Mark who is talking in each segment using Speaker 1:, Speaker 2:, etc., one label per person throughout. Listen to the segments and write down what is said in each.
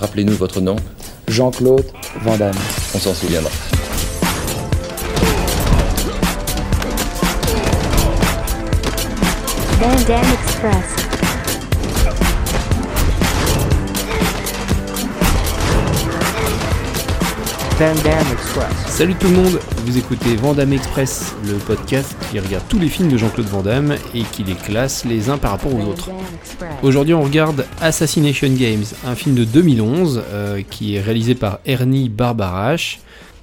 Speaker 1: Rappelez-nous votre nom.
Speaker 2: Jean-Claude Van Damme.
Speaker 1: On s'en souviendra.
Speaker 3: Van Damme Express.
Speaker 2: Express.
Speaker 4: Salut tout le monde, vous écoutez Vandame Express, le podcast qui regarde tous les films de Jean-Claude Van Damme et qui les classe les uns par rapport aux autres. Aujourd'hui on regarde Assassination Games, un film de 2011 euh, qui est réalisé par Ernie Barbarache,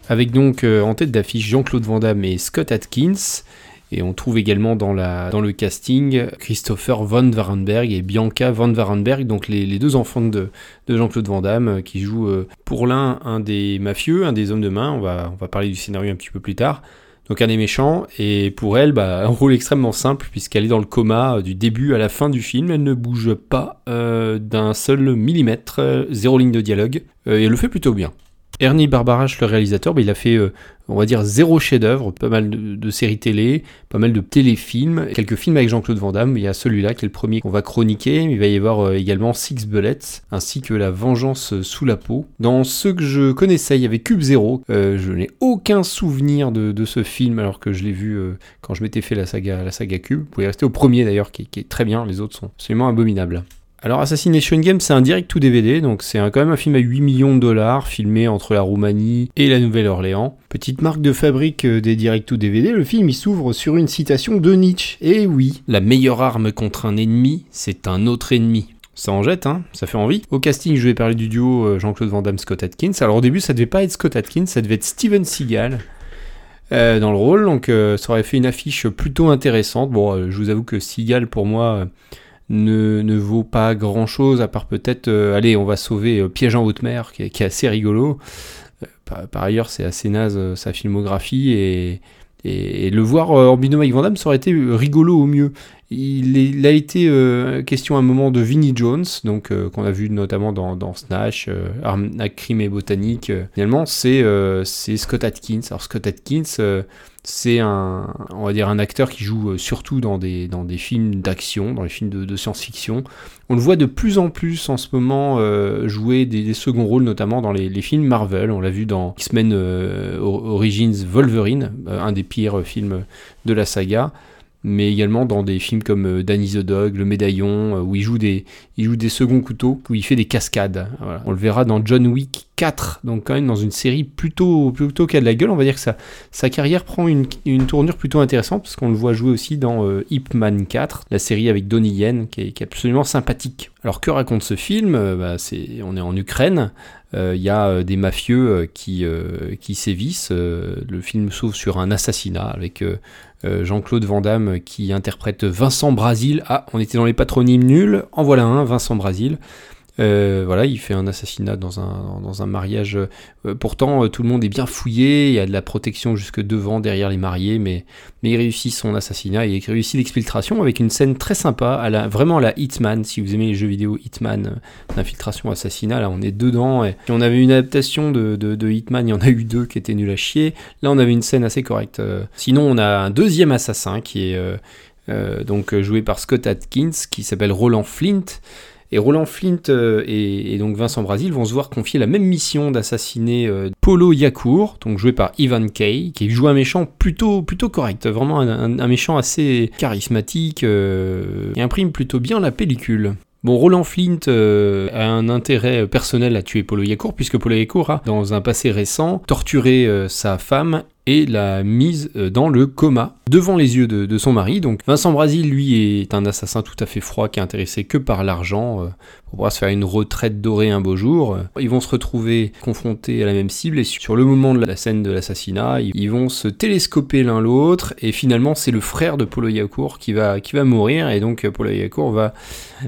Speaker 4: avec donc euh, en tête d'affiche Jean-Claude Van Damme et Scott Atkins. Et on trouve également dans, le casting Christopher Von Warenberg et Bianca Von Warenberg, donc les, deux enfants de, de Jean-Claude Van Damme, euh, qui jouent euh, pour l'un un des mafieux, un des hommes de main, on va, parler du scénario un petit peu plus tard, donc un des méchants, et pour elle, bah, un rôle extrêmement simple, puisqu'elle est dans le coma euh, du début à la fin du film, elle ne bouge pas d'un seul millimètre, zéro ligne de dialogue, et elle le fait plutôt bien. Ernie Barbarache, le réalisateur, bah, il a fait, euh, on va dire, zéro chef-d'œuvre, pas mal de, séries télé, pas mal de téléfilms, quelques films avec Jean-Claude Van Damme. Il y a celui-là qui est le premier qu'on va chroniquer. Il va y avoir euh, également Six Bullets, ainsi que La Vengeance sous la peau. Dans ceux que je connaissais, il y avait Cube Zero. Euh, je n'ai aucun souvenir de, ce film, alors que je l'ai vu quand je m'étais fait la saga, la saga Cube. Vous pouvez rester au premier d'ailleurs, qui est très bien. Les autres sont absolument abominables. Alors Assassination Game, c'est un direct to DVD, donc c'est quand même un film à 8 millions de dollars, filmé entre la Roumanie et la Nouvelle-Orléans. Petite marque de fabrique euh, des direct to DVD, le film il s'ouvre sur une citation de Nietzsche. Et oui, la meilleure arme contre un ennemi, c'est un autre ennemi. Ça en jette, hein, ça fait envie. Au casting, je vais parler du duo euh, Jean-Claude Van Damme, Scott Atkins. Alors au début, ça devait pas être Scott Atkins, ça devait être Steven Seagal. euh, dans le rôle, donc ça aurait fait une affiche plutôt intéressante. Bon, je vous avoue que Seagal, pour moi, ne, ne vaut pas grand chose, à part peut-être, euh, allez, on va sauver euh, Piège en haute mer, qui est, assez rigolo. Euh, par, ailleurs, c'est assez naze sa filmographie, et, et, le voir en binôme avec Van Damme, ça aurait été rigolo au mieux. Il, a été euh, question à un moment de Vinnie Jones, donc euh, qu'on a vu notamment dans, Snatch, euh, Crime et Botanique. finalement, c'est Scott Atkins. Alors Scott Atkins, c'est un, on va dire un acteur qui joue surtout dans des, films d'action, dans les films de, science-fiction. On le voit de plus en plus en ce moment jouer des, seconds rôles, notamment dans les, films Marvel. On l'a vu dans X-Men Origins Wolverine, un des pires films de la saga mais également dans des films comme euh, Danny the Dog, Le Médaillon, euh, où il joue des, il seconds couteaux, où il fait des cascades. On le verra dans John Wick 4, donc quand même dans une série plutôt, plutôt qui de la gueule. On va dire que sa, carrière prend une, une tournure plutôt intéressante, parce qu'on le voit jouer aussi dans euh, Ip Man 4, la série avec Donnie Yen, qui est absolument sympathique. Alors que raconte ce film? Euh, bah, On est en Ukraine, il y a euh, des mafieux euh, qui, euh, qui sévissent. euh, le film s'ouvre sur un assassinat avec euh, euh, Jean-Claude Van Damme qui interprète Vincent Brasil. Ah, on était dans les patronymes nuls. En voilà un, Vincent Brasil. Euh, voilà, il fait un assassinat dans un, dans un mariage. Euh, pourtant, euh, tout le monde est bien fouillé, il y a de la protection jusque devant, derrière les mariés, mais, mais il réussit son assassinat, il réussit l'exfiltration avec une scène très sympa, à la, vraiment à la Hitman, si vous aimez les jeux vidéo Hitman, d'infiltration assassinat, là on est dedans. Et, et on avait une adaptation de, de, Hitman, il y en a eu deux qui étaient nuls à chier. Là on avait une scène assez correcte. Sinon, on a un deuxième assassin qui est donc joué par Scott Atkins, qui s'appelle Roland Flint. Et Roland Flint euh, et, donc Vincent Brasil vont se voir confier la même mission d'assassiner euh, Polo Yacour, donc joué par Ivan Kay, qui joue un méchant plutôt, plutôt correct, vraiment un, méchant assez charismatique euh, et imprime plutôt bien la pellicule. Bon, Roland Flint euh, a un intérêt personnel à tuer Polo Yacour, puisque Polo Yacour a, dans un passé récent, torturé sa femme et l'a mise euh, dans le coma devant les yeux de, son mari. Donc Vincent Brasil, lui, est un assassin tout à fait froid qui est intéressé que par l'argent euh, pour pouvoir se faire une retraite dorée un beau jour. Ils vont se retrouver confrontés à la même cible et sur le moment de la scène de l'assassinat, ils vont se télescoper l'un l'autre et finalement c'est le frère de Polo Yacour qui va, qui va mourir et donc euh, Polo Yacour va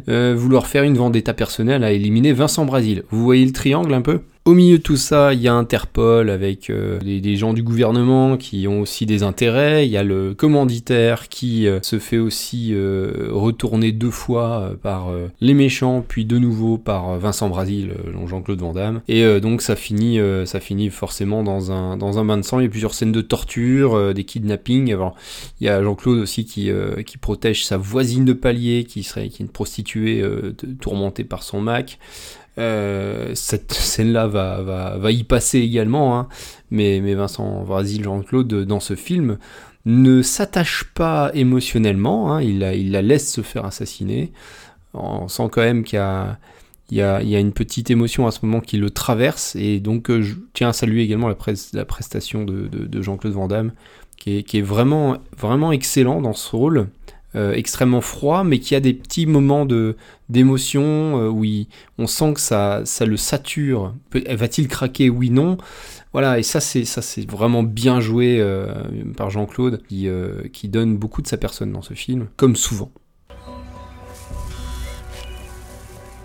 Speaker 4: vouloir faire une vendetta personnelle à éliminer Vincent Brasil. Vous voyez le triangle un peu? Au milieu de tout ça, il y a Interpol avec euh, des, gens du gouvernement qui ont aussi des intérêts. Il y a le commanditaire qui euh, se fait aussi euh, retourner deux fois par les méchants, puis de nouveau par Vincent Brasil, Jean-Claude Van Damme. Et donc ça finit, ça finit forcément dans un, dans un bain de sang. Il y a plusieurs scènes de torture, des kidnappings. Il y a Jean-Claude aussi qui, qui protège sa voisine de palier, qui serait qui est une prostituée tourmentée par son Mac. Euh, cette scène-là va, va, va, y passer également, hein. mais, mais Vincent Brasil, Jean-Claude, dans ce film, ne s'attache pas émotionnellement, hein. il, la, laisse se faire assassiner. On sent quand même qu'il y a, il y, a, une petite émotion à ce moment qui le traverse, et donc euh, je tiens à saluer également la, pres la prestation de, de, de Jean-Claude Van Damme, qui est, vraiment excellent dans ce rôle. Euh, extrêmement froid, mais qui a des petits moments de d'émotion euh, où on sent que ça, ça le sature. Va-t-il craquer? Oui, non. Voilà, et ça c'est ça c'est vraiment bien joué euh, par Jean-Claude, qui, qui donne beaucoup de sa personne dans ce film, comme souvent.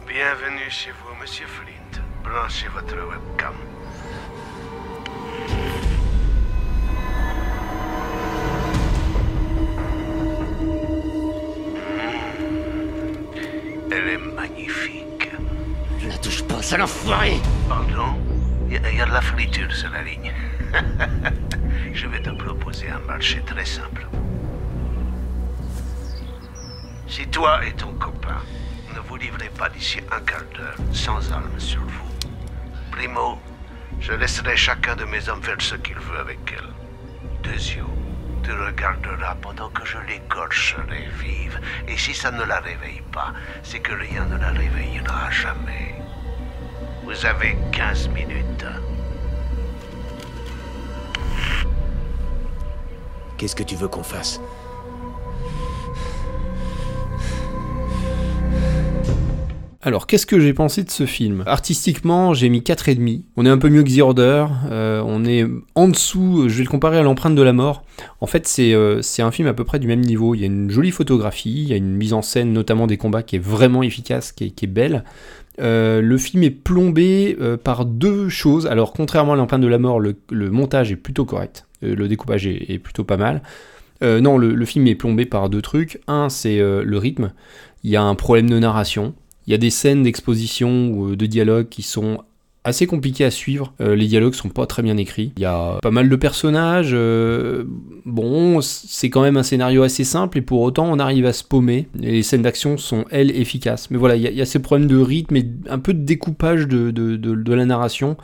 Speaker 1: Bienvenue chez vous, Monsieur Flint. Branchez votre webcam. Elle est magnifique.
Speaker 5: Ne la touche pas, sale enfoiré
Speaker 1: Pardon? Il y, y, a de la friture sur la ligne. Je vais te proposer un marché très simple. Si toi et ton copain ne vous livrez pas d'ici un quart d'heure sans armes sur vous, Primo, je laisserai chacun de mes hommes faire ce qu'il veut avec elle. Deuxio, tu regarderas pendant que je l'égorgerai vive. Et si ça ne la réveille pas, c'est que rien ne la réveillera jamais. Vous avez 15 minutes.
Speaker 5: Qu'est-ce que tu veux qu'on fasse?
Speaker 4: Alors, qu'est-ce que j'ai pensé de ce film? Artistiquement, j'ai mis 4,5. On est un peu mieux que The Order. Euh, on est en dessous, je vais le comparer à L'Empreinte de la Mort. En fait, c'est euh, un film à peu près du même niveau. Il y a une jolie photographie, il y a une mise en scène, notamment des combats, qui est vraiment efficace, qui est, qui est belle. Euh, le film est plombé par deux choses. Alors, contrairement à L'Empreinte de la Mort, le, montage est plutôt correct. Le découpage est, plutôt pas mal. non, le, film est plombé par deux trucs. Un, c'est le rythme. Il y a un problème de narration. Il y a des scènes d'exposition ou de dialogue qui sont assez compliquées à suivre. Euh, les dialogues sont pas très bien écrits. Il y a pas mal de personnages. Euh, bon, c'est quand même un scénario assez simple et pour autant on arrive à se paumer. Les scènes d'action sont elles efficaces. Mais voilà, il y, a, ces problèmes de rythme et un peu de découpage de la narration.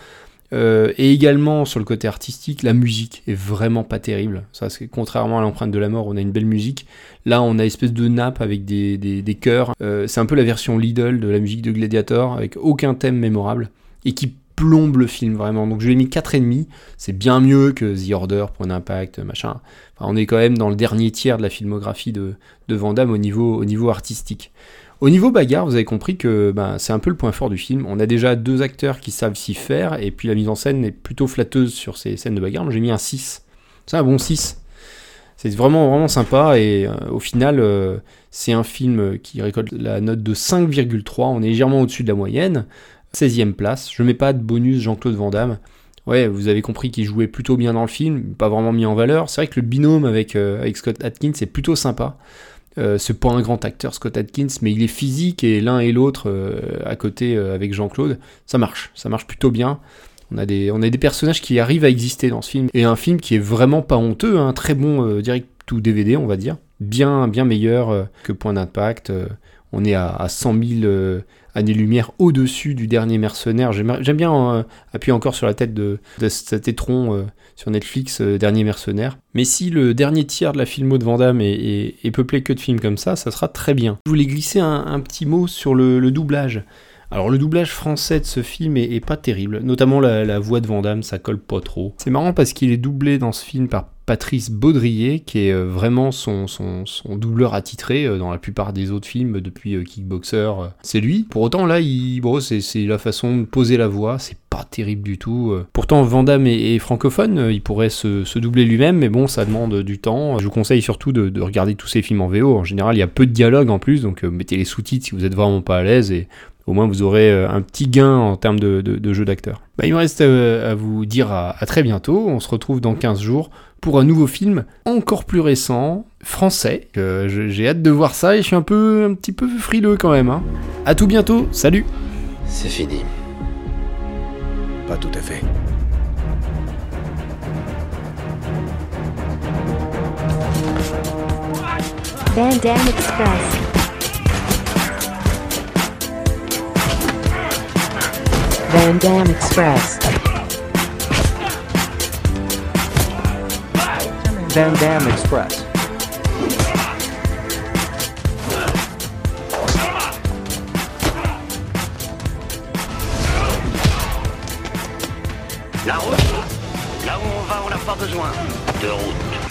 Speaker 4: Euh, et également sur le côté artistique, la musique est vraiment pas terrible. Ça, contrairement à l'empreinte de la mort, on a une belle musique. Là, on a une espèce de nappe avec des, des, chœurs. Euh, c'est un peu la version Lidl de la musique de Gladiator, avec aucun thème mémorable et qui plombe le film vraiment. Donc je lui ai mis 4,5. C'est bien mieux que The Order, Point d'Impact, machin. On est quand même dans le dernier tiers de la filmographie de, de Van Damme au niveau, au niveau artistique. Au niveau bagarre, vous avez compris que ben, c'est un peu le point fort du film. On a déjà deux acteurs qui savent s'y faire, et puis la mise en scène est plutôt flatteuse sur ces scènes de bagarre. J'ai mis un 6. C'est un bon 6. C'est vraiment, vraiment sympa, et euh, au final, euh, c'est un film qui récolte la note de 5,3. On est légèrement au-dessus de la moyenne. 16e place. Je mets pas de bonus Jean-Claude Van Damme. Ouais, vous avez compris qu'il jouait plutôt bien dans le film, pas vraiment mis en valeur. C'est vrai que le binôme avec, euh, avec Scott Atkins est plutôt sympa. Euh, c'est pas un grand acteur Scott Atkins, mais il est physique et l'un et l'autre euh, à côté euh, avec Jean-Claude, ça marche, ça marche plutôt bien. On a, des, on a des personnages qui arrivent à exister dans ce film et un film qui est vraiment pas honteux, un hein, très bon euh, direct ou DVD, on va dire, bien, bien meilleur que Point d'impact. on est à, à 100 000 années-lumière au-dessus du dernier mercenaire. J'aime bien euh, appuyer encore sur la tête de, cet étron euh, sur Netflix, euh, Dernier mercenaire. Mais si le dernier tiers de la filmo de Vandame est, peuplé que de films comme ça, ça sera très bien. Je voulais glisser un, petit mot sur le, doublage. Alors le doublage français de ce film est, pas terrible, notamment la voix de Vandame, ça colle pas trop. C'est marrant parce qu'il est doublé dans ce film par Patrice Baudrier, qui est vraiment son, doubleur attitré dans la plupart des autres films depuis Kickboxer. C'est lui. Pour autant, là, il, c'est la façon de poser la voix. C'est pas terrible du tout. Pourtant, Vandame est, est francophone. Il pourrait se, doubler lui-même, mais bon, ça demande du temps. Je vous conseille surtout de, de, regarder tous ces films en VO. En général, il y a peu de dialogue en plus, donc mettez les sous-titres si vous êtes vraiment pas à l'aise et au moins vous aurez un petit gain en termes de, de, de jeu d'acteur. Bah, il me reste à, à vous dire à, à très bientôt. On se retrouve dans 15 jours pour un nouveau film encore plus récent, français. Euh, J'ai hâte de voir ça et je suis un peu, un petit peu frileux quand même. Hein. À tout bientôt, salut.
Speaker 5: C'est fini.
Speaker 6: Pas tout à fait.
Speaker 3: Van Damme Express. Van Damme Express.
Speaker 2: Van Damme Express.
Speaker 5: La route Là où on va, on n'a pas besoin de route.